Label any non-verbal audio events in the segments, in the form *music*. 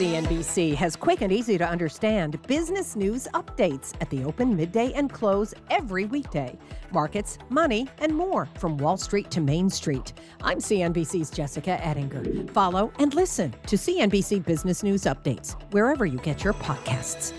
CNBC has quick and easy to understand business news updates at the open, midday, and close every weekday. Markets, money, and more from Wall Street to Main Street. I'm CNBC's Jessica Ettinger. Follow and listen to CNBC Business News Updates wherever you get your podcasts.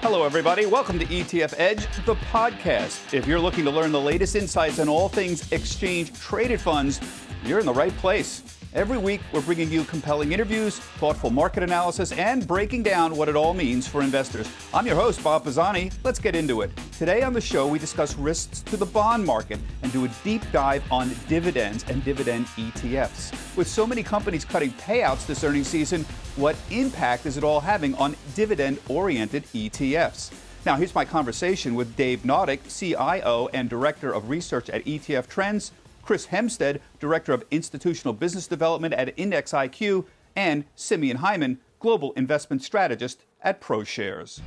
Hello, everybody. Welcome to ETF Edge, the podcast. If you're looking to learn the latest insights on all things exchange traded funds, you're in the right place. Every week, we're bringing you compelling interviews, thoughtful market analysis, and breaking down what it all means for investors. I'm your host, Bob Pisani. Let's get into it. Today on the show, we discuss risks to the bond market and do a deep dive on dividends and dividend ETFs. With so many companies cutting payouts this earnings season, what impact is it all having on dividend oriented ETFs? Now, here's my conversation with Dave Nadig, CIO and Director of Research at ETF Trends. Chris Hempstead, Director of Institutional Business Development at Index IQ, and Simeon Hyman, Global Investment Strategist at ProShares.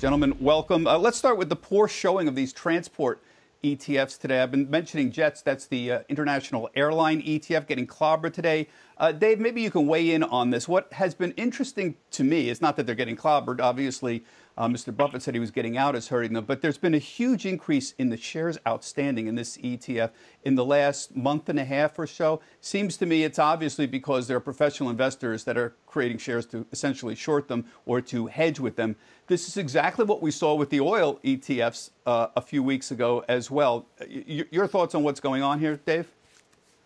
Gentlemen, welcome. Uh, let's start with the poor showing of these transport ETFs today. I've been mentioning JETS, that's the uh, International Airline ETF, getting clobbered today. Uh, Dave, maybe you can weigh in on this. What has been interesting to me is not that they're getting clobbered, obviously, uh, Mr. Buffett said he was getting out as hurting them, but there's been a huge increase in the shares outstanding in this ETF in the last month and a half or so. Seems to me it's obviously because there are professional investors that are creating shares to essentially short them or to hedge with them. This is exactly what we saw with the oil ETFs uh, a few weeks ago as well. Y- your thoughts on what's going on here, Dave?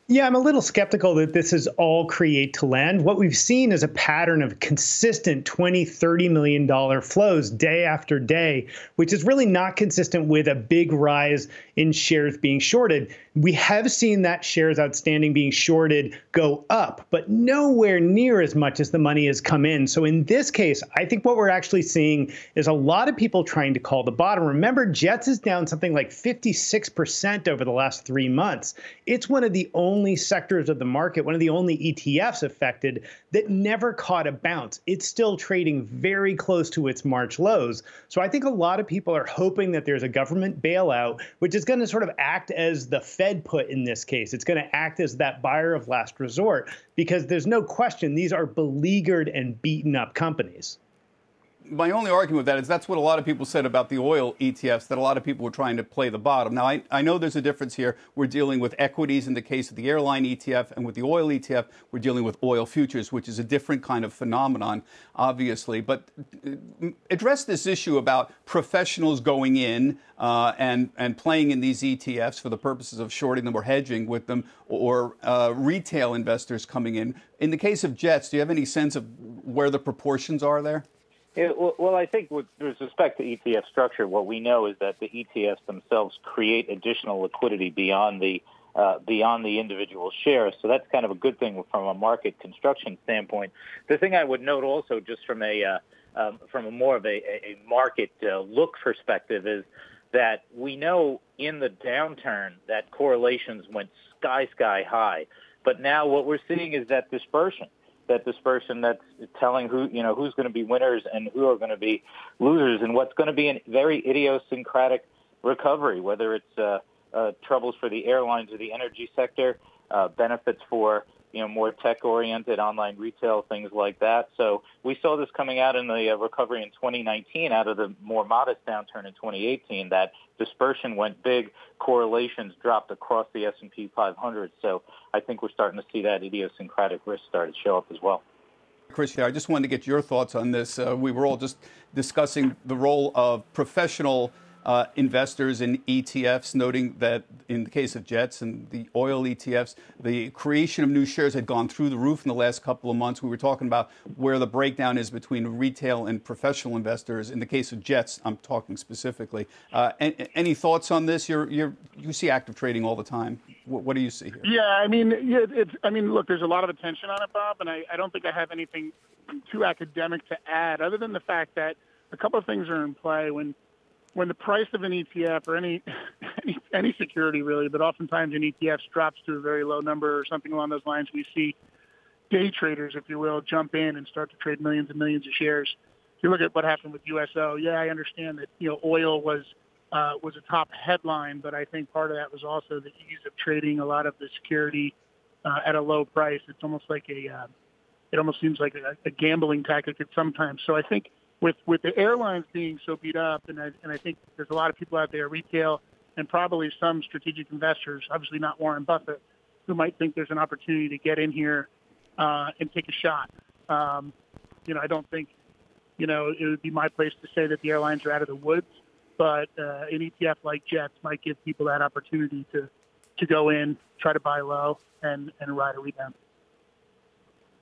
Yeah, I'm a little skeptical that this is all create to lend. What we've seen is a pattern of consistent 20, 30 million dollar flows day after day, which is really not consistent with a big rise in shares being shorted. We have seen that shares outstanding being shorted go up, but nowhere near as much as the money has come in. So in this case, I think what we're actually seeing is a lot of people trying to call the bottom. Remember, Jets is down something like 56% over the last three months. It's one of the only only sectors of the market, one of the only ETFs affected that never caught a bounce. It's still trading very close to its March lows. So I think a lot of people are hoping that there's a government bailout, which is going to sort of act as the Fed put in this case. It's going to act as that buyer of last resort because there's no question these are beleaguered and beaten up companies my only argument with that is that's what a lot of people said about the oil ETFs, that a lot of people were trying to play the bottom. Now, I, I know there's a difference here. We're dealing with equities in the case of the airline ETF, and with the oil ETF, we're dealing with oil futures, which is a different kind of phenomenon, obviously. But uh, address this issue about professionals going in uh, and, and playing in these ETFs for the purposes of shorting them or hedging with them, or uh, retail investors coming in. In the case of JETS, do you have any sense of where the proportions are there? Well, I think with respect to ETF structure, what we know is that the ETFs themselves create additional liquidity beyond the uh, beyond the individual shares. So that's kind of a good thing from a market construction standpoint. The thing I would note also, just from a uh, um, from a more of a, a market uh, look perspective, is that we know in the downturn that correlations went sky sky high, but now what we're seeing is that dispersion that dispersion that's telling who you know who's going to be winners and who are going to be losers and what's going to be a very idiosyncratic recovery, whether it's uh, uh, troubles for the airlines or the energy sector, uh, benefits for you know, more tech-oriented online retail, things like that. So we saw this coming out in the uh, recovery in 2019 out of the more modest downturn in 2018 that dispersion went big, correlations dropped across the S&P 500. So I think we're starting to see that idiosyncratic risk start to show up as well. Chris, I just wanted to get your thoughts on this. Uh, we were all just discussing the role of professional – uh, investors in ETFs, noting that in the case of JETS and the oil ETFs, the creation of new shares had gone through the roof in the last couple of months. We were talking about where the breakdown is between retail and professional investors. In the case of JETS, I'm talking specifically. Uh, any, any, thoughts on this? You're, you're, you see active trading all the time. What, what do you see here? Yeah, I mean, it's, I mean, look, there's a lot of attention on it, Bob, and I, I don't think I have anything too academic to add, other than the fact that a couple of things are in play when when the price of an ETF or any, *laughs* any any security really, but oftentimes an ETF drops to a very low number or something along those lines, we see day traders, if you will, jump in and start to trade millions and millions of shares. If you look at what happened with USO, yeah, I understand that you know oil was uh, was a top headline, but I think part of that was also the ease of trading a lot of the security uh, at a low price. It's almost like a uh, it almost seems like a, a gambling tactic at sometimes. So I think with with the airlines being so beat up, and I, and I think there's a lot of people out there, retail, and probably some strategic investors, obviously not Warren Buffett, who might think there's an opportunity to get in here uh, and take a shot. Um, you know, I don't think, you know, it would be my place to say that the airlines are out of the woods, but uh, an ETF like Jets might give people that opportunity to to go in, try to buy low, and and ride a rebound.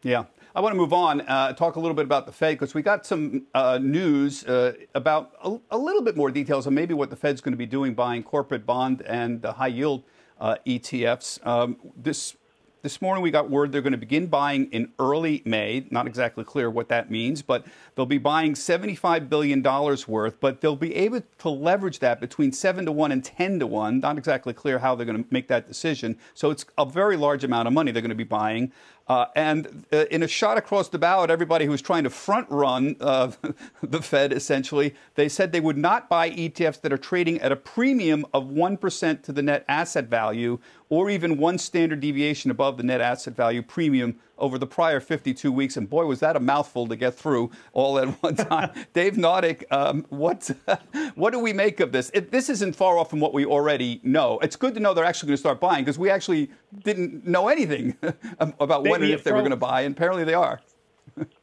Yeah. I want to move on, uh, talk a little bit about the Fed because we got some uh, news uh, about a, a, little bit more details on maybe what the Fed's going to be doing buying corporate bond and the high yield uh, ETFs. Um, this this morning we got word they're going to begin buying in early May. Not exactly clear what that means, but they'll be buying $75 billion worth, but they'll be able to leverage that between 7 to 1 and 10 to 1. Not exactly clear how they're going to make that decision. So it's a very large amount of money they're going to be buying. Uh, and uh, in a shot across the bow at everybody was trying to front run uh, *laughs* the Fed, essentially, they said they would not buy ETFs that are trading at a premium of 1% to the net asset value or even one standard deviation above the net asset value premium over the prior 52 weeks. And boy, was that a mouthful to get through all at *laughs* one time. Dave Nadig, um, what, *laughs* what do we make of this? It, this isn't far off from what we already know. It's good to know they're actually going to start buying because we actually didn't know anything *laughs* about when and if they were going to buy, and apparently they are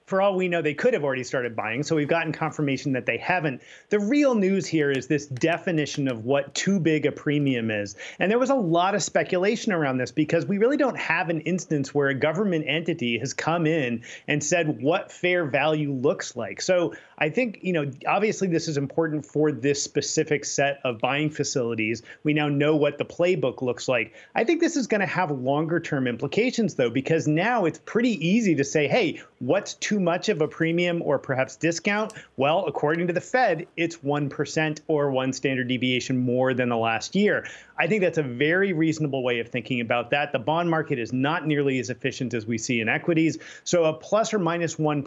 for all we know, they could have already started buying. So we've gotten confirmation that they haven't. The real news here is this definition of what too big a premium is. And there was a lot of speculation around this because we really don't have an instance where a government entity has come in and said what fair value looks like. So I think, you know, obviously this is important for this specific set of buying facilities. We now know what the playbook looks like. I think this is going to have longer term implications, though, because now it's pretty easy to say, hey, what's too much of a premium or perhaps discount? Well, according to the Fed, it's 1% or one standard deviation more than the last year. I think that's a very reasonable way of thinking about that. The bond market is not nearly as efficient as we see in equities. So a plus or minus 1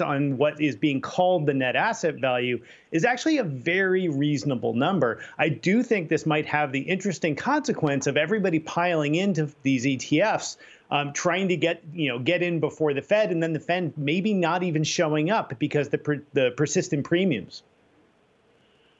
on what is being called the net asset value is actually a very reasonable number. I do think this might have the interesting consequence of everybody piling into these ETFs um, trying to get you know get in before the Fed, and then the Fed maybe not even showing up because the per, the persistent premiums.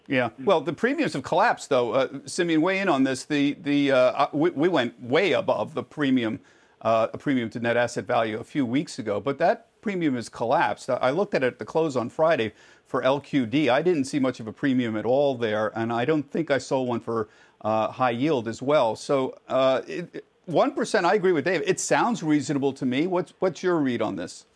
Yeah, well, the premiums have collapsed, though. Uh, Simeon, weigh in on this. The the uh, uh, we, we, went way above the premium, uh, premium to net asset value a few weeks ago, but that premium has collapsed. I looked at it at the close on Friday for LQD. I didn't see much of a premium at all there, and I don't think I saw one for uh, high yield as well. So uh, one percent, I agree with Dave. It sounds reasonable to me. What's what's your read on this?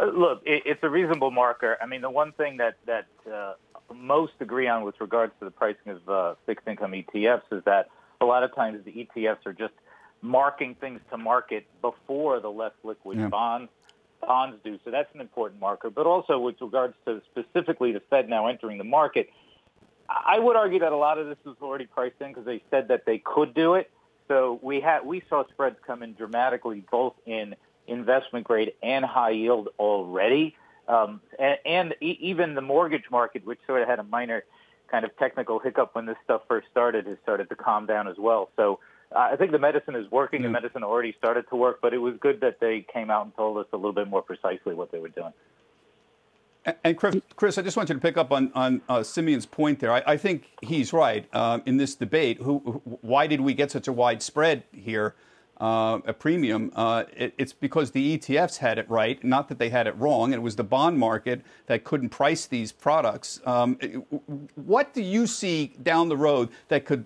Uh, look, it, it's a reasonable marker. I mean, the one thing that that uh, most agree on with regards to the pricing of uh, fixed income ETFs is that a lot of times the ETFs are just marking things to market before the less liquid yeah. bonds bonds do. So that's an important marker. But also with regards to specifically the Fed now entering the market, I would argue that a lot of this was already priced in because they said that they could do it. So we had we saw spreads come in dramatically both in investment grade and high yield already, um, and, and even the mortgage market, which sort of had a minor kind of technical hiccup when this stuff first started, has started to calm down as well. So I think the medicine is working. The medicine already started to work, but it was good that they came out and told us a little bit more precisely what they were doing. And Chris, Chris, I just want you to pick up on, on uh, Simeon's point there. I, I think he's right uh, in this debate. Who, why did we get such a widespread here, uh, a premium? Uh, it, it's because the ETFs had it right, not that they had it wrong. It was the bond market that couldn't price these products. Um, what do you see down the road that could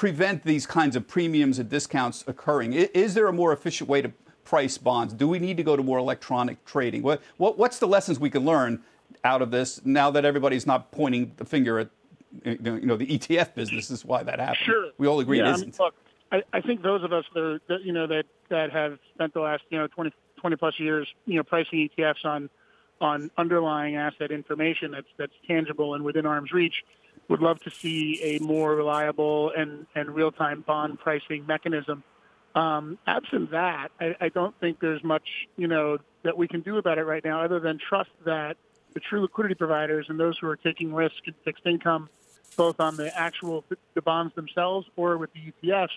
prevent these kinds of premiums and discounts occurring? Is, there a more efficient way to price bonds? Do we need to go to more electronic trading? What, what, what's the lessons we can learn out of this now that everybody's not pointing the finger at you know the ETF business is why that happened. Sure, we all agree yeah, it isn't. I mean, look, I, I, think those of us that, are, that you know that that have spent the last you know 20, 20 plus years you know pricing ETFs on on underlying asset information that's that's tangible and within arm's reach would love to see a more reliable and and real time bond pricing mechanism um, absent that, I, I don't think there's much, you know, that we can do about it right now, other than trust that the true liquidity providers and those who are taking risk in fixed income, both on the actual the bonds themselves or with the ETFs,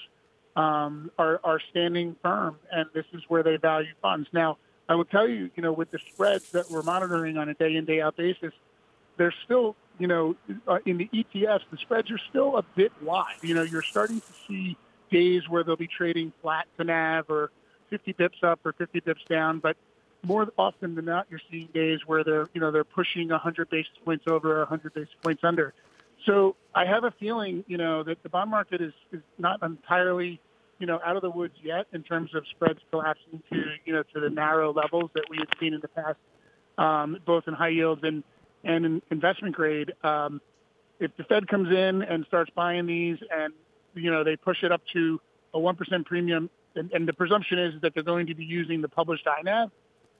um, are, are standing firm, and this is where they value funds. Now, I will tell you, you know, with the spreads that we're monitoring on a day in day out basis, they're still, you know, uh, in the ETFs, the spreads are still a bit wide. You know, you're starting to see days where they'll be trading flat to NAV or 50 bips up or 50 bips down, but more often than not, you're seeing days where they're, you know, they're pushing 100 basis points over, or 100 basis points under. So I have a feeling, you know, that the bond market is, is not entirely, you know, out of the woods yet in terms of spreads collapsing to, you know, to the narrow levels that we have seen in the past, um, both in high yields and and in investment grade. Um, if the Fed comes in and starts buying these, and you know they push it up to a one percent premium, and, and, the presumption is that they're going to be using the published INAV.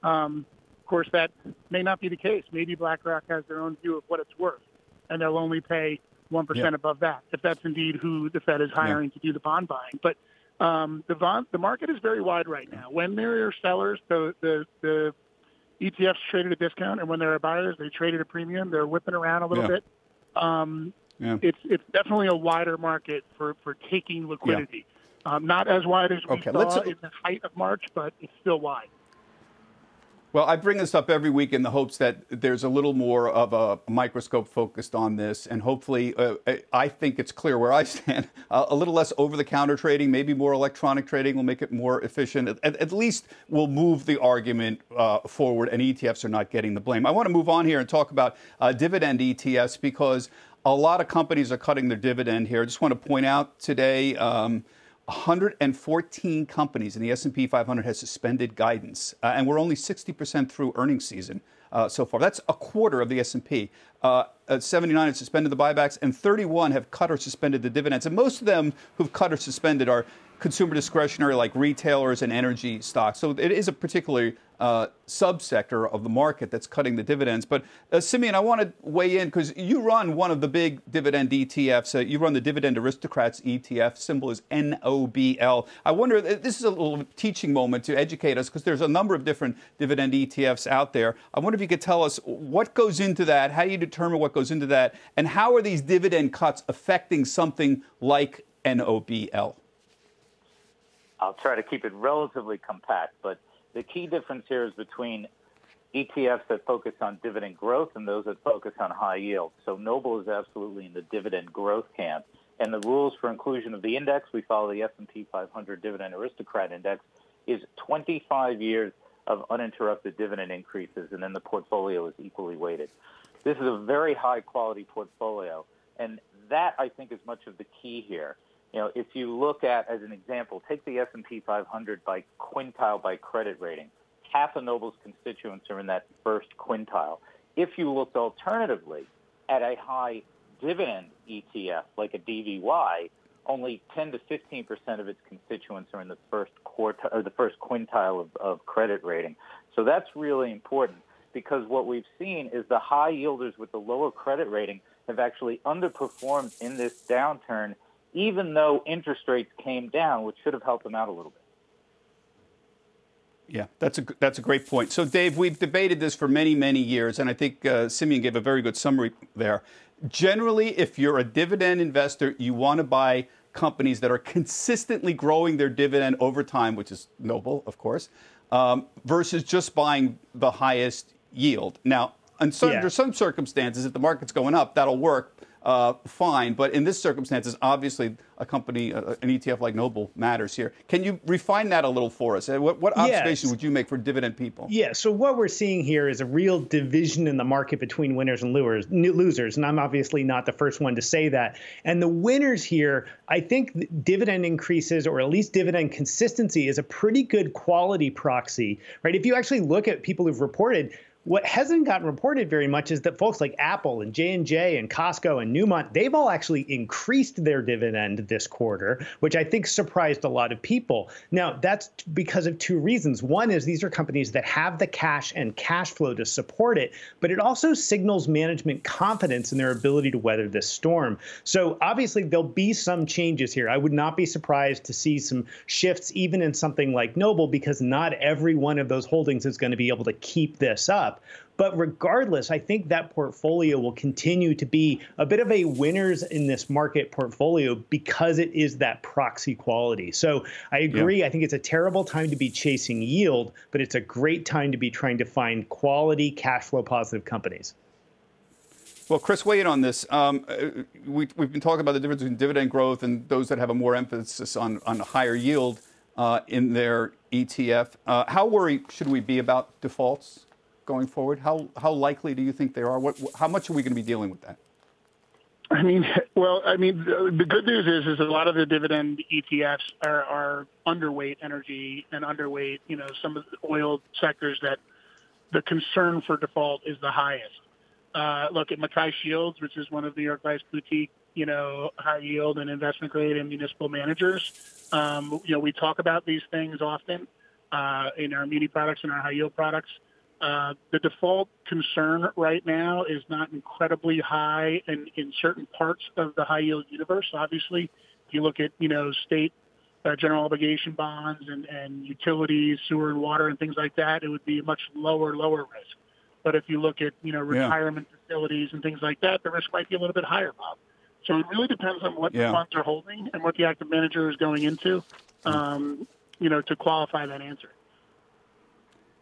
Um, of course, that may not be the case. Maybe BlackRock has their own view of what it's worth, and they'll only pay one percent above that if that's indeed who the Fed is hiring yeah. to do the bond buying. But um, the bond, the market is very wide right now. When there are sellers, the the the ETFs trade at a discount, and when there are buyers, they trade at a premium. They're whipping around a little yeah. bit. Um, yeah. It's it's definitely a wider market for, for taking liquidity. Yeah. Um, not as wide as we okay, saw in the height of March, but it's still wide. Well, I bring this up every week in the hopes that there's a little more of a microscope focused on this, and hopefully, uh, I think it's clear where I stand. *laughs* Uh, a little less over-the-counter trading, maybe more electronic trading will make it more efficient. At, at least will move the argument uh, forward, and ETFs are not getting the blame. I want to move on here and talk about uh, dividend ETFs because a lot of companies are cutting their dividend here. I just want to point out today. Um, 114 companies in the S&P 500 has suspended guidance, uh, and we're only 60% through earnings season uh, so far. That's a quarter of the S&P. Uh, 79 have suspended the buybacks, and 31 have cut or suspended the dividends. And most of them who've cut or suspended are consumer discretionary like retailers and energy stocks. So it is a particularly uh, subsector of the market that's cutting the dividends. But uh, Simeon, I want to weigh in because you run one of the big dividend ETFs. Uh, you run the Dividend Aristocrats ETF. Symbol is NOBL. I wonder. Uh, this is a little teaching moment to educate us because there's a number of different dividend ETFs out there. I wonder if you could tell us what goes into that, how do you determine what goes into that, and how are these dividend cuts affecting something like NOBL? I'll try to keep it relatively compact, but the key difference here is between ETFs that focus on dividend growth and those that focus on high yield. So Noble is absolutely in the dividend growth camp. And the rules for inclusion of the index, we follow the S&P 500 Dividend Aristocrat Index, is 25 years of uninterrupted dividend increases, and then the portfolio is equally weighted. This is a very high quality portfolio, and that I think is much of the key here you know, if you look at, as an example, take the S&P 500 by quintile by credit rating. Half of Noble's constituents are in that first quintile. If you looked alternatively at a high dividend ETF like a DVY, only 10 to 15 percent of its constituents are in the first quartile or the first quintile of, of credit rating. So that's really important because what we've seen is the high yielders with the lower credit rating have actually underperformed in this downturn even though interest rates came down, which should have helped them out a little bit. Yeah, that's a that's a great point. So, Dave, we've debated this for many many years, and I think uh, Simeon gave a very good summary there. Generally, if you're a dividend investor, you want to buy companies that are consistently growing their dividend over time, which is noble, of course, um, versus just buying the highest yield. Now, yeah. under some circumstances, if the market's going up, that'll work uh, fine. But in this circumstances, obviously, a company, uh, an ETF like Noble matters here. Can you refine that a little for us? Uh, what, what observation yes. would you make for dividend people? Yeah. So what we're seeing here is a real division in the market between winners and losers. losers. And I'm obviously not the first one to say that. And the winners here, I think dividend increases or at least dividend consistency is a pretty good quality proxy, right? If you actually look at people who've reported what hasn't gotten reported very much is that folks like Apple and J&J and Costco and Newmont, they've all actually increased their dividend this quarter, which I think surprised a lot of people. Now, that's because of two reasons. One is these are companies that have the cash and cash flow to support it, but it also signals management confidence in their ability to weather this storm. So obviously there'll be some changes here. I would not be surprised to see some shifts even in something like Noble because not every one of those holdings is going to be able to keep this up. Up. But regardless, I think that portfolio will continue to be a bit of a winners in this market portfolio because it is that proxy quality. So I agree. Yeah. I think it's a terrible time to be chasing yield, but it's a great time to be trying to find quality cash flow positive companies. Well, Chris, weigh in on this. Um, uh, we, have been talking about the difference between dividend growth and those that have a more emphasis on, on higher yield uh, in their ETF. Uh, how worried should we be about defaults going forward? How, how likely do you think they are? What, how much are we going to be dealing with that? I mean, *laughs* well, I mean, the good news is, is a lot of the dividend ETFs are, are underweight energy and underweight, you know, some of the oil sectors that the concern for default is the highest uh, look at MacKay Shields, which is one of New York Life's boutique, you know, high yield and investment grade and municipal managers. Um, you know, we talk about these things often uh, in our muni products and our high yield products. Uh, the default concern right now is not incredibly high in, in certain parts of the high yield universe. Obviously, if you look at, you know, state uh, general obligation bonds and, and utilities, sewer and water and things like that, it would be a much lower, lower risk. But if you look at, you know, retirement yeah. facilities and things like that, the risk might be a little bit higher, Bob. So it really depends on what yeah. the funds are holding and what the active manager is going into, um, you know, to qualify that answer.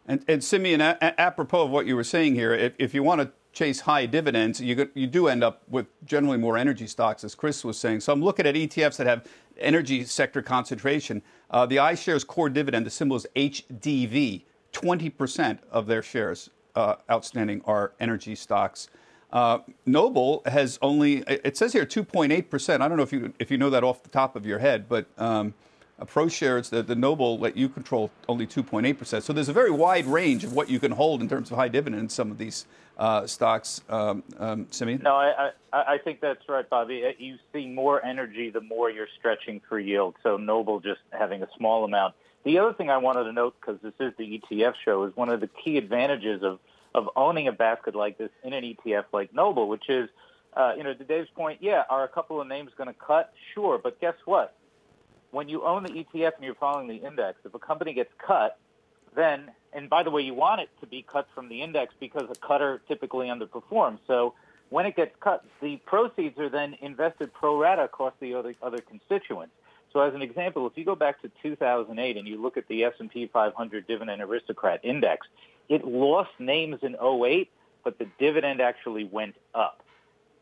And, and Simeon, apropos of what you were saying here, if, if you want to chase high dividends, you, you do end up with generally more energy stocks, as Chris was saying. So I'm looking at ETFs that have energy sector concentration. Uh, the iShares core dividend, the symbol is HDV, 20% of their shares uh, outstanding are energy stocks. Uh, Noble has only, it says here 2.8%. I don't know if you, if you know that off the top of your head, but um, ProShares, the, the Noble let you control only 2.8%. So there's a very wide range of what you can hold in terms of high dividend in some of these uh, stocks. Um, um, Simeon? No, I, I, I think that's right, Bobby. Uh, you see more energy the more you're stretching for yield. So Noble just having a small amount the other thing I wanted to note, because this is the ETF show, is one of the key advantages of, of owning a basket like this in an ETF like Noble, which is, uh, you know, to Dave's point, yeah, are a couple of names going to cut? Sure, but guess what? When you own the ETF and you're following the index, if a company gets cut, then, and by the way, you want it to be cut from the index because a cutter typically underperforms. So when it gets cut, the proceeds are then invested pro rata across the other, other constituents. So as an example, if you go back to 2008 and you look at the S&P 500 Dividend Aristocrat Index, it lost names in 08, but the dividend actually went up.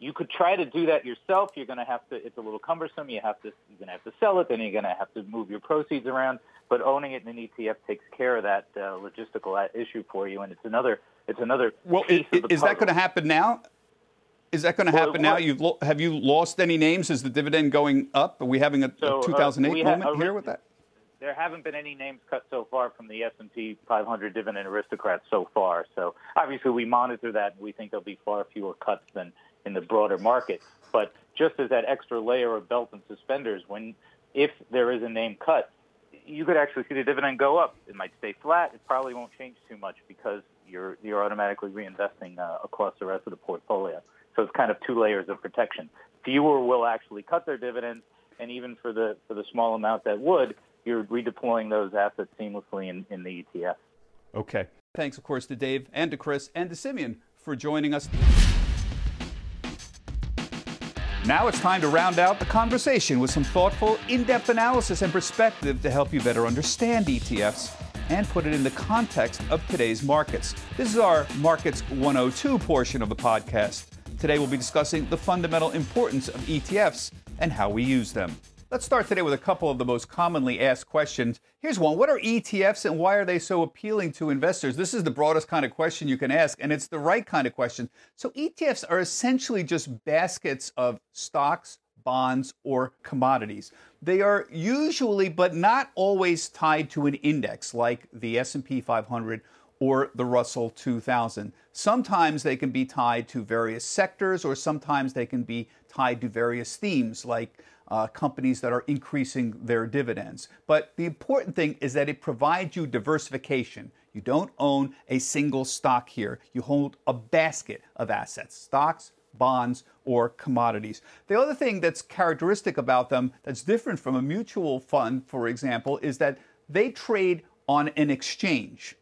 You could try to do that yourself. You're going to have to. It's a little cumbersome. You have to. You're going to have to sell it. Then you're going to have to move your proceeds around. But owning it in an ETF takes care of that uh, logistical issue for you, and it's another. It's another. Well, is, is that going to happen now? Is that going to happen well, now? You've lo- have you lost any names? Is the dividend going up? Are we having a, so, a 2008 uh, moment ha- here with that? There haven't been any names cut so far from the S&P 500 dividend aristocrats so far. So obviously we monitor that, and we think there'll be far fewer cuts than in the broader market. But just as that extra layer of belt and suspenders, when if there is a name cut, you could actually see the dividend go up. It might stay flat. It probably won't change too much because you're you're automatically reinvesting uh, across the rest of the portfolio. So it's kind of two layers of protection. Fewer will actually cut their dividends, and even for the for the small amount that would, you're redeploying those assets seamlessly in, in the ETF. Okay. Thanks, of course, to Dave and to Chris and to Simeon for joining us. Now it's time to round out the conversation with some thoughtful, in depth analysis and perspective to help you better understand ETFs and put it in the context of today's markets. This is our Markets 102 portion of the podcast. Today we'll be discussing the fundamental importance of ETFs and how we use them. Let's start today with a couple of the most commonly asked questions. Here's one What are ETFs and why are they so appealing to investors? This is the broadest kind of question you can ask, and it's the right kind of question. So, ETFs are essentially just baskets of stocks, bonds, or commodities. They are usually, but not always, tied to an index like the S&P 500 or the Russell 2000. Sometimes they can be tied to various sectors, or sometimes they can be tied to various themes, like uh, companies that are increasing their dividends. But the important thing is that it provides you diversification. You don't own a single stock here, you hold a basket of assets stocks, bonds, or commodities. The other thing that's characteristic about them that's different from a mutual fund, for example, is that they trade on an exchange.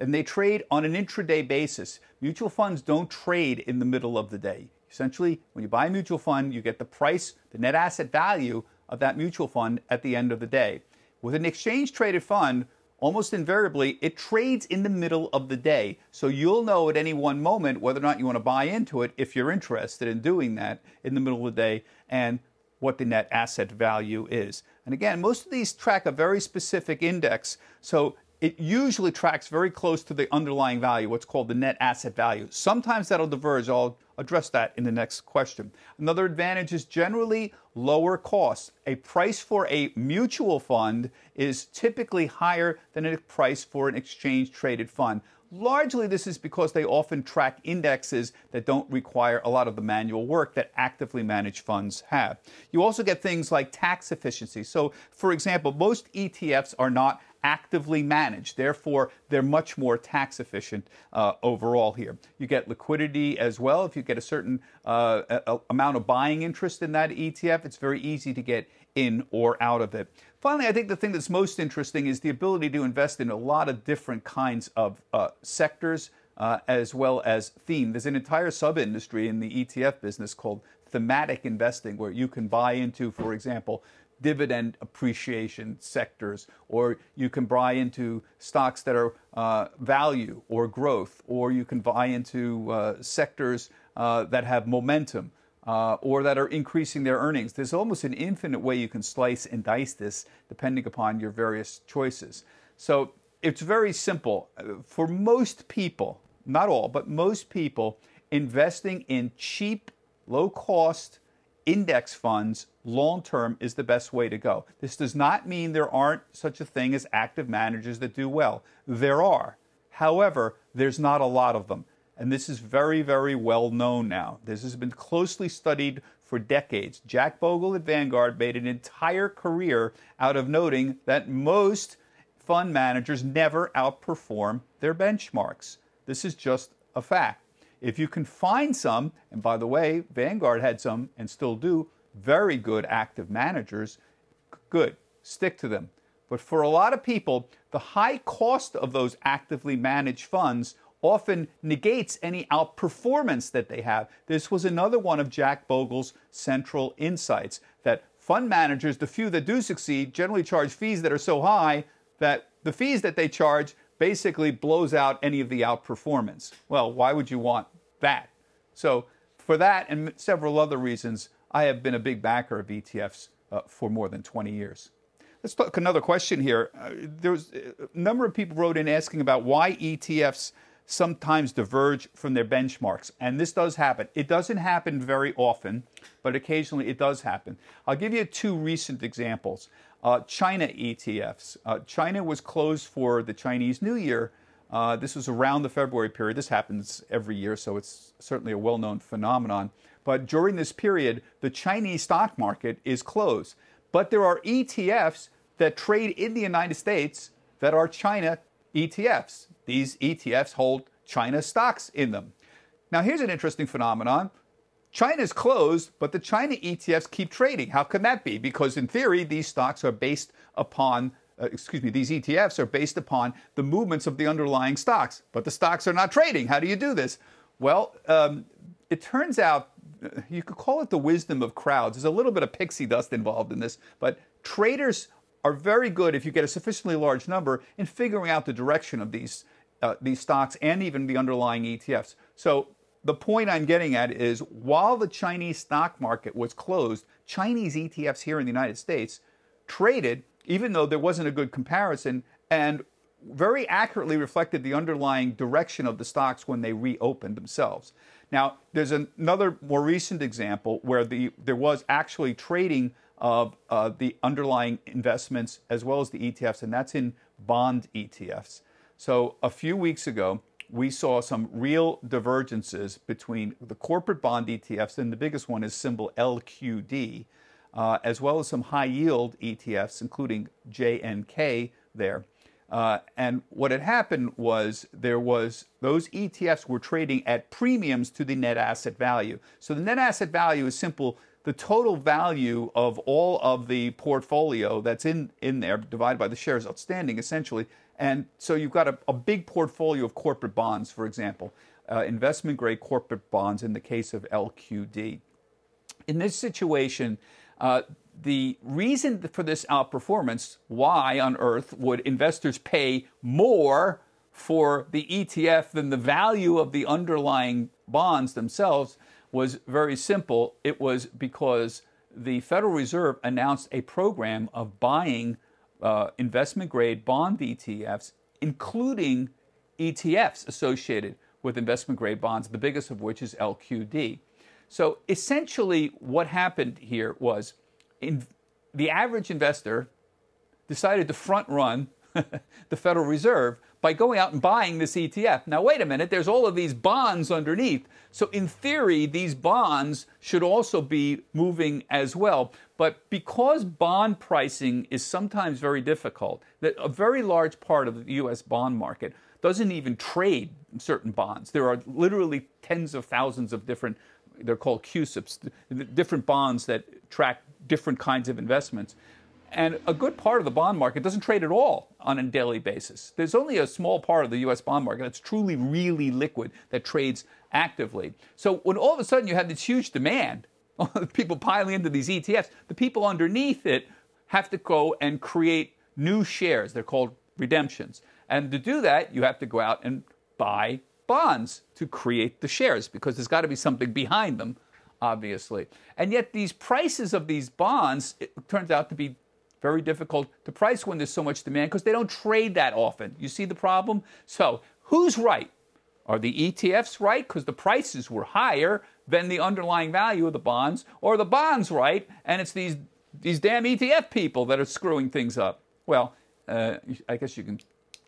and they trade on an intraday basis. Mutual funds don't trade in the middle of the day. Essentially, when you buy a mutual fund, you get the price, the net asset value of that mutual fund at the end of the day. With an exchange traded fund, almost invariably, it trades in the middle of the day. So you'll know at any one moment whether or not you want to buy into it if you're interested in doing that in the middle of the day and what the net asset value is. And again, most of these track a very specific index. So it usually tracks very close to the underlying value, what's called the net asset value. Sometimes that'll diverge. I'll address that in the next question. Another advantage is generally lower costs. A price for a mutual fund is typically higher than a price for an exchange traded fund. Largely, this is because they often track indexes that don't require a lot of the manual work that actively managed funds have. You also get things like tax efficiency. So, for example, most ETFs are not actively managed. Therefore, they're much more tax efficient uh, overall here. You get liquidity as well. If you get a certain uh, a, amount of buying interest in that ETF, it's very easy to get in or out of it. Finally, I think the thing that's most interesting is the ability to invest in a lot of different kinds of uh, sectors uh, as well as theme. There's an entire sub industry in the ETF business called thematic investing, where you can buy into, for example, dividend appreciation sectors, or you can buy into stocks that are uh, value or growth, or you can buy into uh, sectors uh, that have momentum uh, or that are increasing their earnings. There's almost an infinite way you can slice and dice this depending upon your various choices. So it's very simple. For most people, not all, but most people, investing in cheap, low cost index funds long term is the best way to go. This does not mean there aren't such a thing as active managers that do well. There are. However, there's not a lot of them. And this is very, very well known now. This has been closely studied for decades. Jack Bogle at Vanguard made an entire career out of noting that most fund managers never outperform their benchmarks. This is just a fact. If you can find some, and by the way, Vanguard had some and still do, very good active managers, good, stick to them. But for a lot of people, the high cost of those actively managed funds often negates any outperformance that they have. This was another one of Jack Bogle's central insights that fund managers, the few that do succeed, generally charge fees that are so high that the fees that they charge basically blows out any of the outperformance. Well, why would you want that? So, for that and several other reasons, I have been a big backer of ETFs uh, for more than 20 years. Let's talk another question here. Uh, there's a number of people wrote in asking about why ETFs sometimes diverge from their benchmarks. And this does happen. It doesn't happen very often, but occasionally it does happen. I'll give you two recent examples. Uh, China ETFs. Uh, China was closed for the Chinese New Year. Uh, this was around the February period. This happens every year, so it's certainly a well known phenomenon. But during this period, the Chinese stock market is closed. But there are ETFs that trade in the United States that are China ETFs. These ETFs hold China stocks in them. Now, here's an interesting phenomenon. China's closed, but the China ETFs keep trading. How can that be? Because in theory, these stocks are based upon, uh, excuse me, these ETFs are based upon the movements of the underlying stocks, but the stocks are not trading. How do you do this? Well, um, it turns out you could call it the wisdom of crowds. There's a little bit of pixie dust involved in this, but traders are very good if you get a sufficiently large number in figuring out the direction of these uh, these stocks and even the underlying ETFs. So the point I'm getting at is while the Chinese stock market was closed, Chinese ETFs here in the United States traded even though there wasn't a good comparison and very accurately reflected the underlying direction of the stocks when they reopened themselves. Now, there's another more recent example where the there was actually trading of uh, the underlying investments as well as the ETFs, and that's in bond ETFs. So a few weeks ago, we saw some real divergences between the corporate bond ETFs, and the biggest one is symbol LQD, uh, as well as some high yield ETFs, including JNK there. Uh, and what had happened was there was those ETFs were trading at premiums to the net asset value. So the net asset value is simple the total value of all of the portfolio that's in, in there, divided by the shares outstanding, essentially, And so you've got a, a big portfolio of corporate bonds, for example, uh, investment grade corporate bonds in the case of LQD. In this situation, uh, the reason for this outperformance, why on earth would investors pay more for the ETF than the value of the underlying bonds themselves, was very simple. It was because the Federal Reserve announced a program of buying uh, investment grade bond ETFs, including ETFs associated with investment grade bonds, the biggest of which is LQD. So essentially, what happened here was in, the average investor decided to front run *laughs* the Federal Reserve by going out and buying this ETF. Now, wait a minute, there's all of these bonds underneath. So, in theory, these bonds should also be moving as well. But because bond pricing is sometimes very difficult, that a very large part of the US bond market doesn't even trade certain bonds. There are literally tens of thousands of different, they're called CUSIPs, different bonds that track different kinds of investments. And a good part of the bond market doesn't trade at all on a daily basis. There's only a small part of the US bond market that's truly, really liquid that trades actively. So when all of a sudden you have this huge demand, *laughs* people piling into these ETFs, the people underneath it have to go and create new shares. They're called redemptions. And to do that, you have to go out and buy bonds to create the shares because there's got to be something behind them, obviously. And yet, these prices of these bonds, it turns out to be very difficult to price when there's so much demand because they don't trade that often. You see the problem? So, who's right? Are the ETFs right because the prices were higher than the underlying value of the bonds? Or the bonds right and it's these, these damn ETF people that are screwing things up? Well, uh, I guess you can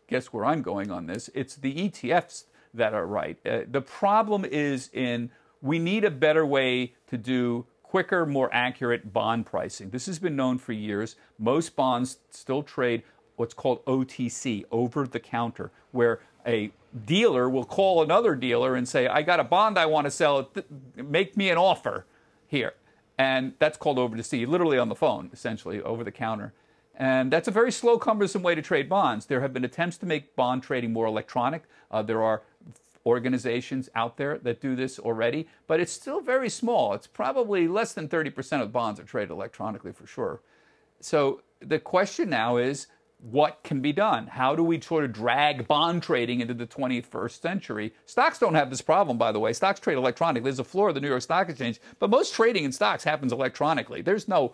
guess where I'm going on this. It's the ETFs that are right. Uh, the problem is in we need a better way to do quicker, more accurate bond pricing. This has been known for years. Most bonds still trade what's called OTC, over the counter, where a dealer will call another dealer and say, I got a bond I want to sell, make me an offer here. And that's called OTC, literally on the phone, essentially, over the counter. And that's a very slow, cumbersome way to trade bonds. There have been attempts to make bond trading more electronic. Uh, there are organizations out there that do this already, but it's still very small. It's probably less than 30% of bonds are traded electronically for sure. So the question now is what can be done? How do we sort of drag bond trading into the 21st century? Stocks don't have this problem, by the way. Stocks trade electronically. There's a floor of the New York Stock Exchange, but most trading in stocks happens electronically. There's no,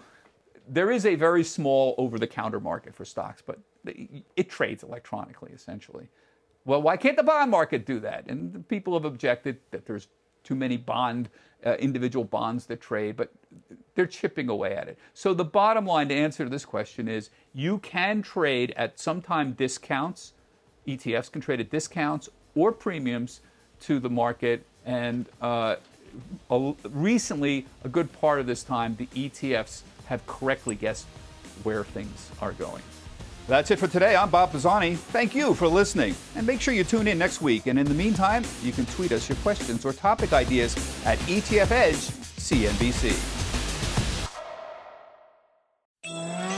there is a very small over the counter market for stocks, but it trades electronically essentially. Well, why can't the bond market do that? And people have objected that there's too many bond, uh, individual bonds that trade, but they're chipping away at it. So the bottom line to answer this question is you can trade at sometime discounts. ETFs can trade at discounts or premiums to the market. And uh, a, recently, a good part of this time, the ETFs have correctly guessed where things are going. That's it for today. I'm Bob Pisani. Thank you for listening. And make sure you tune in next week. And in the meantime, you can tweet us your questions or topic ideas at ETF Edge CNBC.